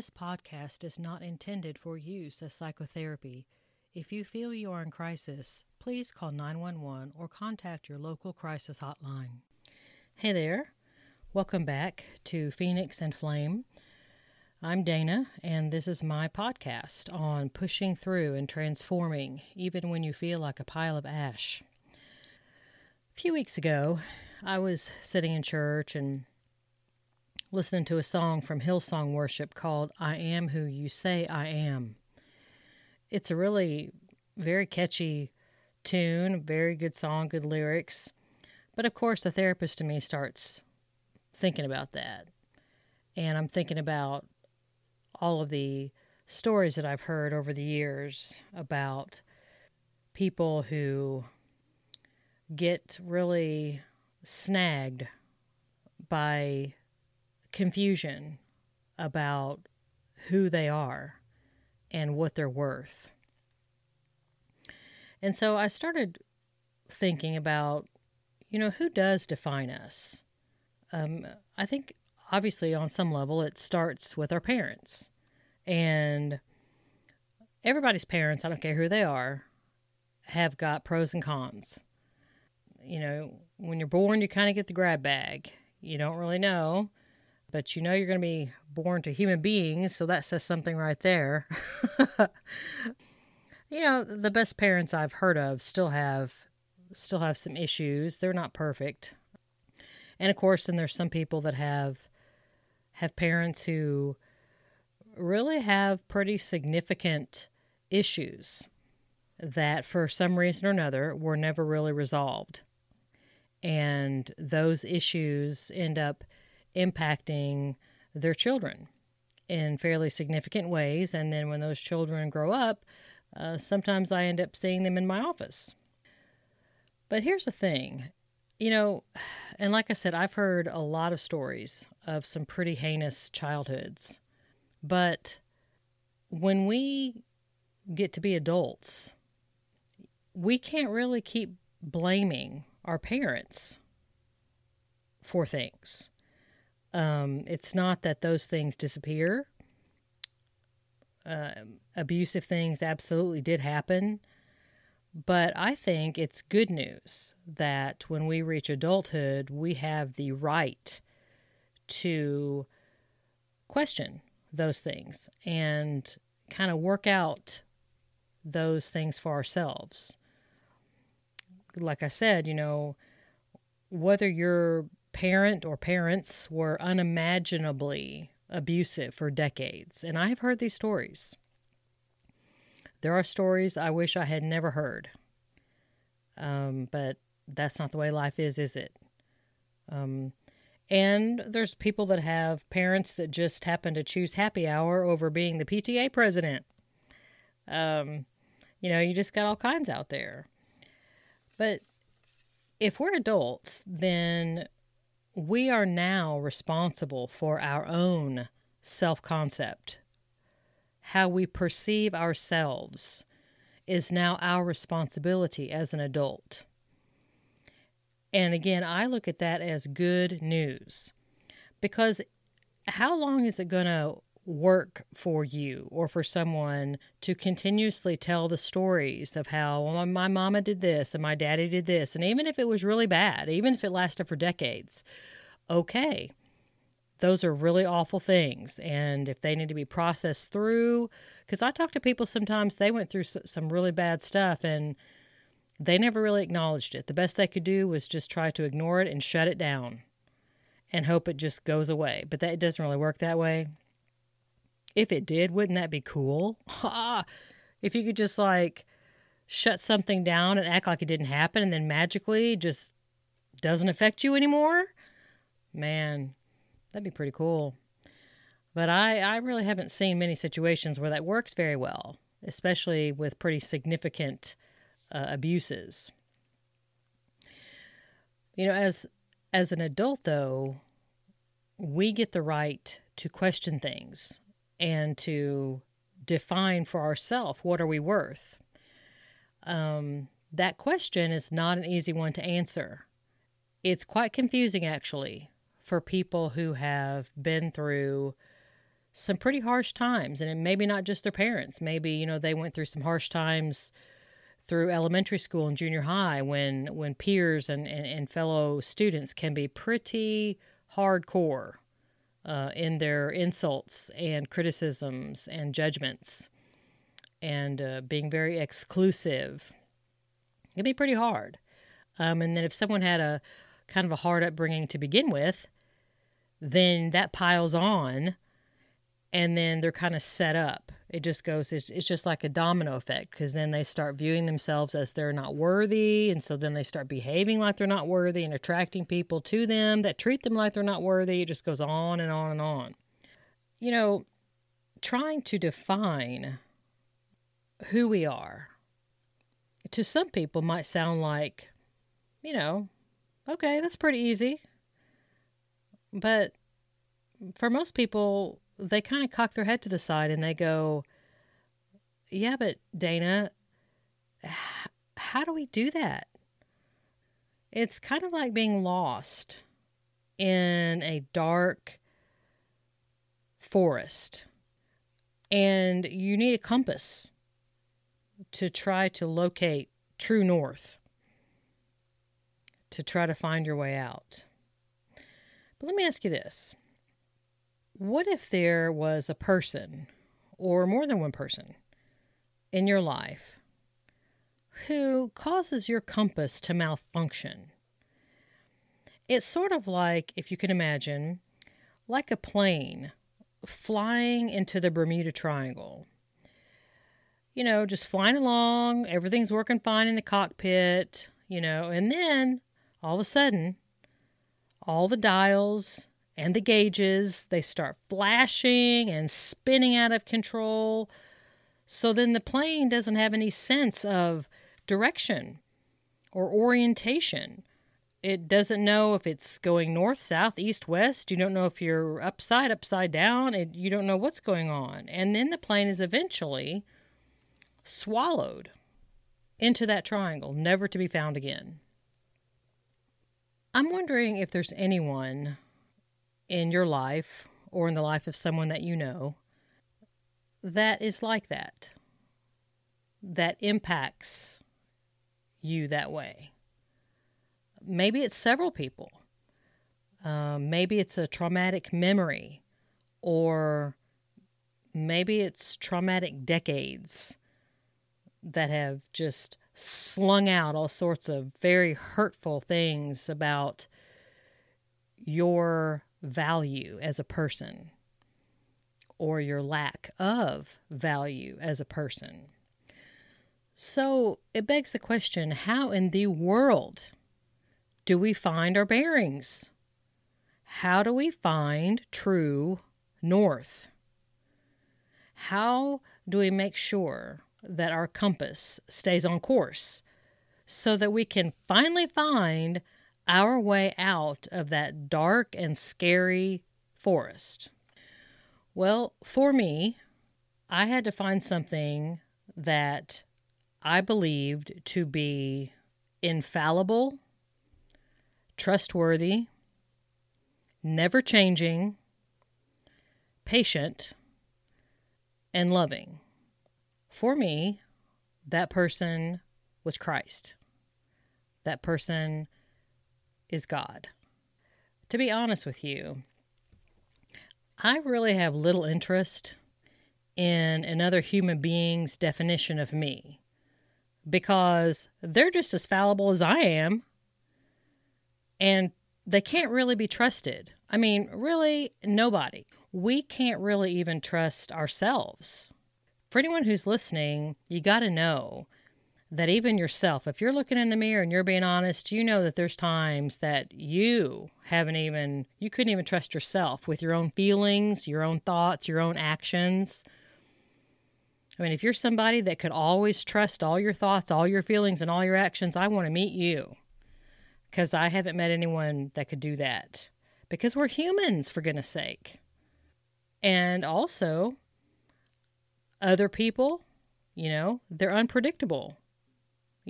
This podcast is not intended for use as psychotherapy. If you feel you are in crisis, please call 911 or contact your local crisis hotline. Hey there. Welcome back to Phoenix and Flame. I'm Dana, and this is my podcast on pushing through and transforming, even when you feel like a pile of ash. A few weeks ago, I was sitting in church and listening to a song from Hillsong Worship called I Am Who You Say I Am. It's a really very catchy tune, very good song, good lyrics. But of course, the therapist to me starts thinking about that. And I'm thinking about all of the stories that I've heard over the years about people who get really snagged by confusion about who they are and what they're worth. And so I started thinking about, you know, who does define us? Um, I think obviously on some level it starts with our parents. And everybody's parents, I don't care who they are, have got pros and cons. You know, when you're born, you kind of get the grab bag. You don't really know but you know you're going to be born to human beings, so that says something right there. you know, the best parents I've heard of still have still have some issues. They're not perfect. And of course, then there's some people that have have parents who really have pretty significant issues that for some reason or another were never really resolved. And those issues end up impacting their children in fairly significant ways. And then when those children grow up, uh, sometimes I end up seeing them in my office. But here's the thing you know, and like I said, I've heard a lot of stories of some pretty heinous childhoods. But when we get to be adults, we can't really keep blaming our parents for things. Um, it's not that those things disappear. Uh, abusive things absolutely did happen. But I think it's good news that when we reach adulthood, we have the right to question those things and kind of work out those things for ourselves. Like I said, you know, whether you're parent or parents were unimaginably abusive for decades. And I have heard these stories. There are stories I wish I had never heard. Um, but that's not the way life is, is it? Um, and there's people that have parents that just happen to choose happy hour over being the PTA president. Um, you know, you just got all kinds out there. But if we're adults, then we are now responsible for our own self concept. How we perceive ourselves is now our responsibility as an adult. And again, I look at that as good news because how long is it going to work for you or for someone to continuously tell the stories of how well, my mama did this and my daddy did this. And even if it was really bad, even if it lasted for decades, okay, those are really awful things. And if they need to be processed through, because I talk to people sometimes, they went through some really bad stuff and they never really acknowledged it. The best they could do was just try to ignore it and shut it down and hope it just goes away. But that doesn't really work that way. If it did, wouldn't that be cool? if you could just like shut something down and act like it didn't happen and then magically just doesn't affect you anymore, man, that'd be pretty cool. But I, I really haven't seen many situations where that works very well, especially with pretty significant uh, abuses. You know, as as an adult though, we get the right to question things and to define for ourselves what are we worth. Um, that question is not an easy one to answer. It's quite confusing, actually, for people who have been through some pretty harsh times. And maybe not just their parents. Maybe, you know, they went through some harsh times through elementary school and junior high when, when peers and, and, and fellow students can be pretty hardcore uh, in their insults and criticisms and judgments and uh, being very exclusive. It can be pretty hard. Um, and then if someone had a kind of a hard upbringing to begin with, then that piles on and then they're kind of set up. It just goes, it's, it's just like a domino effect because then they start viewing themselves as they're not worthy. And so then they start behaving like they're not worthy and attracting people to them that treat them like they're not worthy. It just goes on and on and on. You know, trying to define who we are to some people might sound like, you know, okay, that's pretty easy. But for most people, they kind of cock their head to the side and they go, Yeah, but Dana, how do we do that? It's kind of like being lost in a dark forest and you need a compass to try to locate true north, to try to find your way out. But let me ask you this What if there was a person, or more than one person, in your life who causes your compass to malfunction? It's sort of like, if you can imagine, like a plane flying into the Bermuda Triangle you know, just flying along, everything's working fine in the cockpit, you know, and then all of a sudden, all the dials and the gauges, they start flashing and spinning out of control. So then the plane doesn't have any sense of direction or orientation. It doesn't know if it's going north, south, east, west. You don't know if you're upside, upside down. It, you don't know what's going on. And then the plane is eventually swallowed into that triangle, never to be found again. I'm wondering if there's anyone in your life or in the life of someone that you know that is like that, that impacts you that way. Maybe it's several people. Um, maybe it's a traumatic memory, or maybe it's traumatic decades that have just slung out all sorts of very hurtful things about your value as a person or your lack of value as a person. So it begs the question how in the world do we find our bearings? How do we find true north? How do we make sure that our compass stays on course so that we can finally find our way out of that dark and scary forest. Well, for me, I had to find something that I believed to be infallible, trustworthy, never changing, patient, and loving. For me, that person was Christ. That person is God. To be honest with you, I really have little interest in another human being's definition of me because they're just as fallible as I am and they can't really be trusted. I mean, really, nobody. We can't really even trust ourselves for anyone who's listening, you got to know that even yourself, if you're looking in the mirror and you're being honest, you know that there's times that you haven't even, you couldn't even trust yourself with your own feelings, your own thoughts, your own actions. I mean, if you're somebody that could always trust all your thoughts, all your feelings, and all your actions, I want to meet you because I haven't met anyone that could do that because we're humans, for goodness sake. And also, other people, you know, they're unpredictable.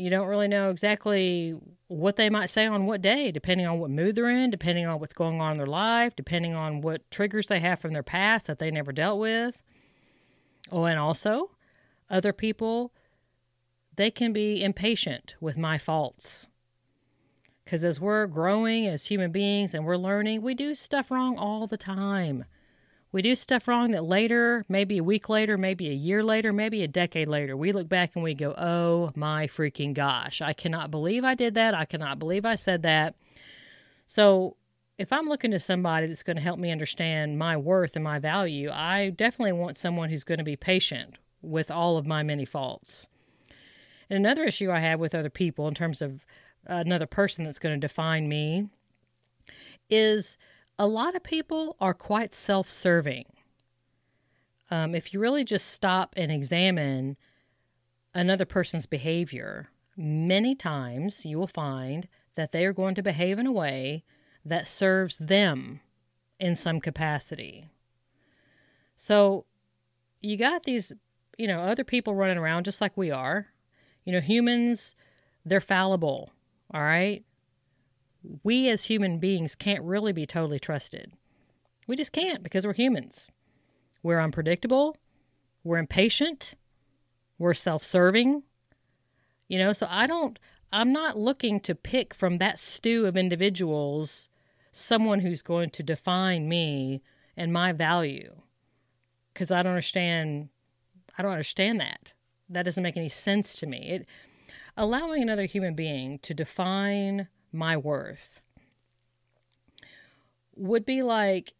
You don't really know exactly what they might say on what day, depending on what mood they're in, depending on what's going on in their life, depending on what triggers they have from their past that they never dealt with. Oh, and also, other people, they can be impatient with my faults. Because as we're growing as human beings and we're learning, we do stuff wrong all the time. We do stuff wrong that later, maybe a week later, maybe a year later, maybe a decade later, we look back and we go, oh my freaking gosh, I cannot believe I did that. I cannot believe I said that. So, if I'm looking to somebody that's going to help me understand my worth and my value, I definitely want someone who's going to be patient with all of my many faults. And another issue I have with other people in terms of another person that's going to define me is a lot of people are quite self serving. Um, if you really just stop and examine another person's behavior, many times you will find that they are going to behave in a way that serves them in some capacity. So you got these, you know, other people running around just like we are. You know, humans, they're fallible, all right? We as human beings can't really be totally trusted. We just can't because we're humans. We're unpredictable, we're impatient, we're self serving. You know, so I don't, I'm not looking to pick from that stew of individuals someone who's going to define me and my value because I don't understand. I don't understand that. That doesn't make any sense to me. It allowing another human being to define my worth would be like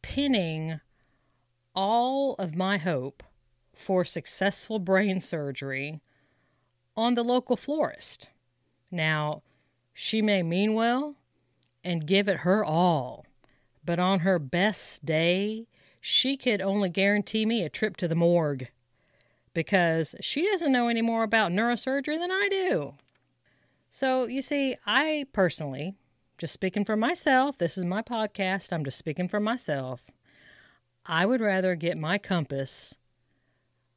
pinning all of my hope for successful brain surgery on the local florist. Now, she may mean well and give it her all, but on her best day, she could only guarantee me a trip to the morgue because she doesn't know any more about neurosurgery than I do. So, you see, I personally, just speaking for myself, this is my podcast, I'm just speaking for myself. I would rather get my compass,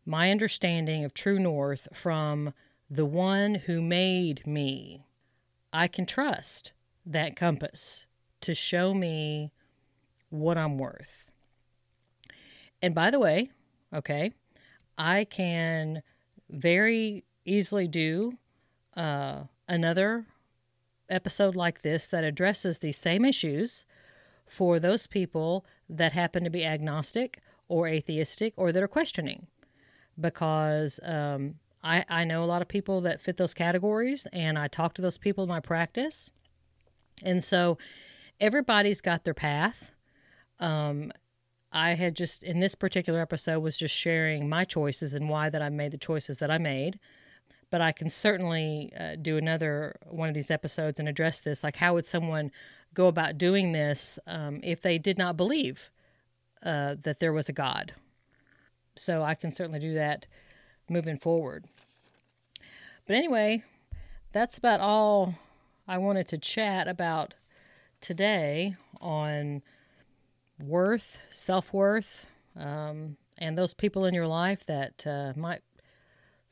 my understanding of true north from the one who made me. I can trust that compass to show me what I'm worth. And by the way, okay, I can very easily do uh, another episode like this that addresses these same issues for those people that happen to be agnostic or atheistic or that are questioning. Because um, I, I know a lot of people that fit those categories, and I talk to those people in my practice. And so everybody's got their path. Um, I had just, in this particular episode, was just sharing my choices and why that I made the choices that I made but I can certainly uh, do another one of these episodes and address this. Like, how would someone go about doing this um, if they did not believe uh, that there was a God? So I can certainly do that moving forward. But anyway, that's about all I wanted to chat about today on worth, self worth, um, and those people in your life that uh, might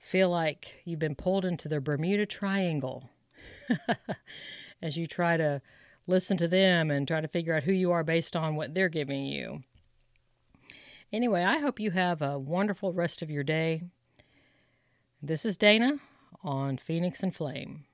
feel like you've been pulled into the Bermuda Triangle as you try to listen to them and try to figure out who you are based on what they're giving you. Anyway, I hope you have a wonderful rest of your day. This is Dana on Phoenix and Flame.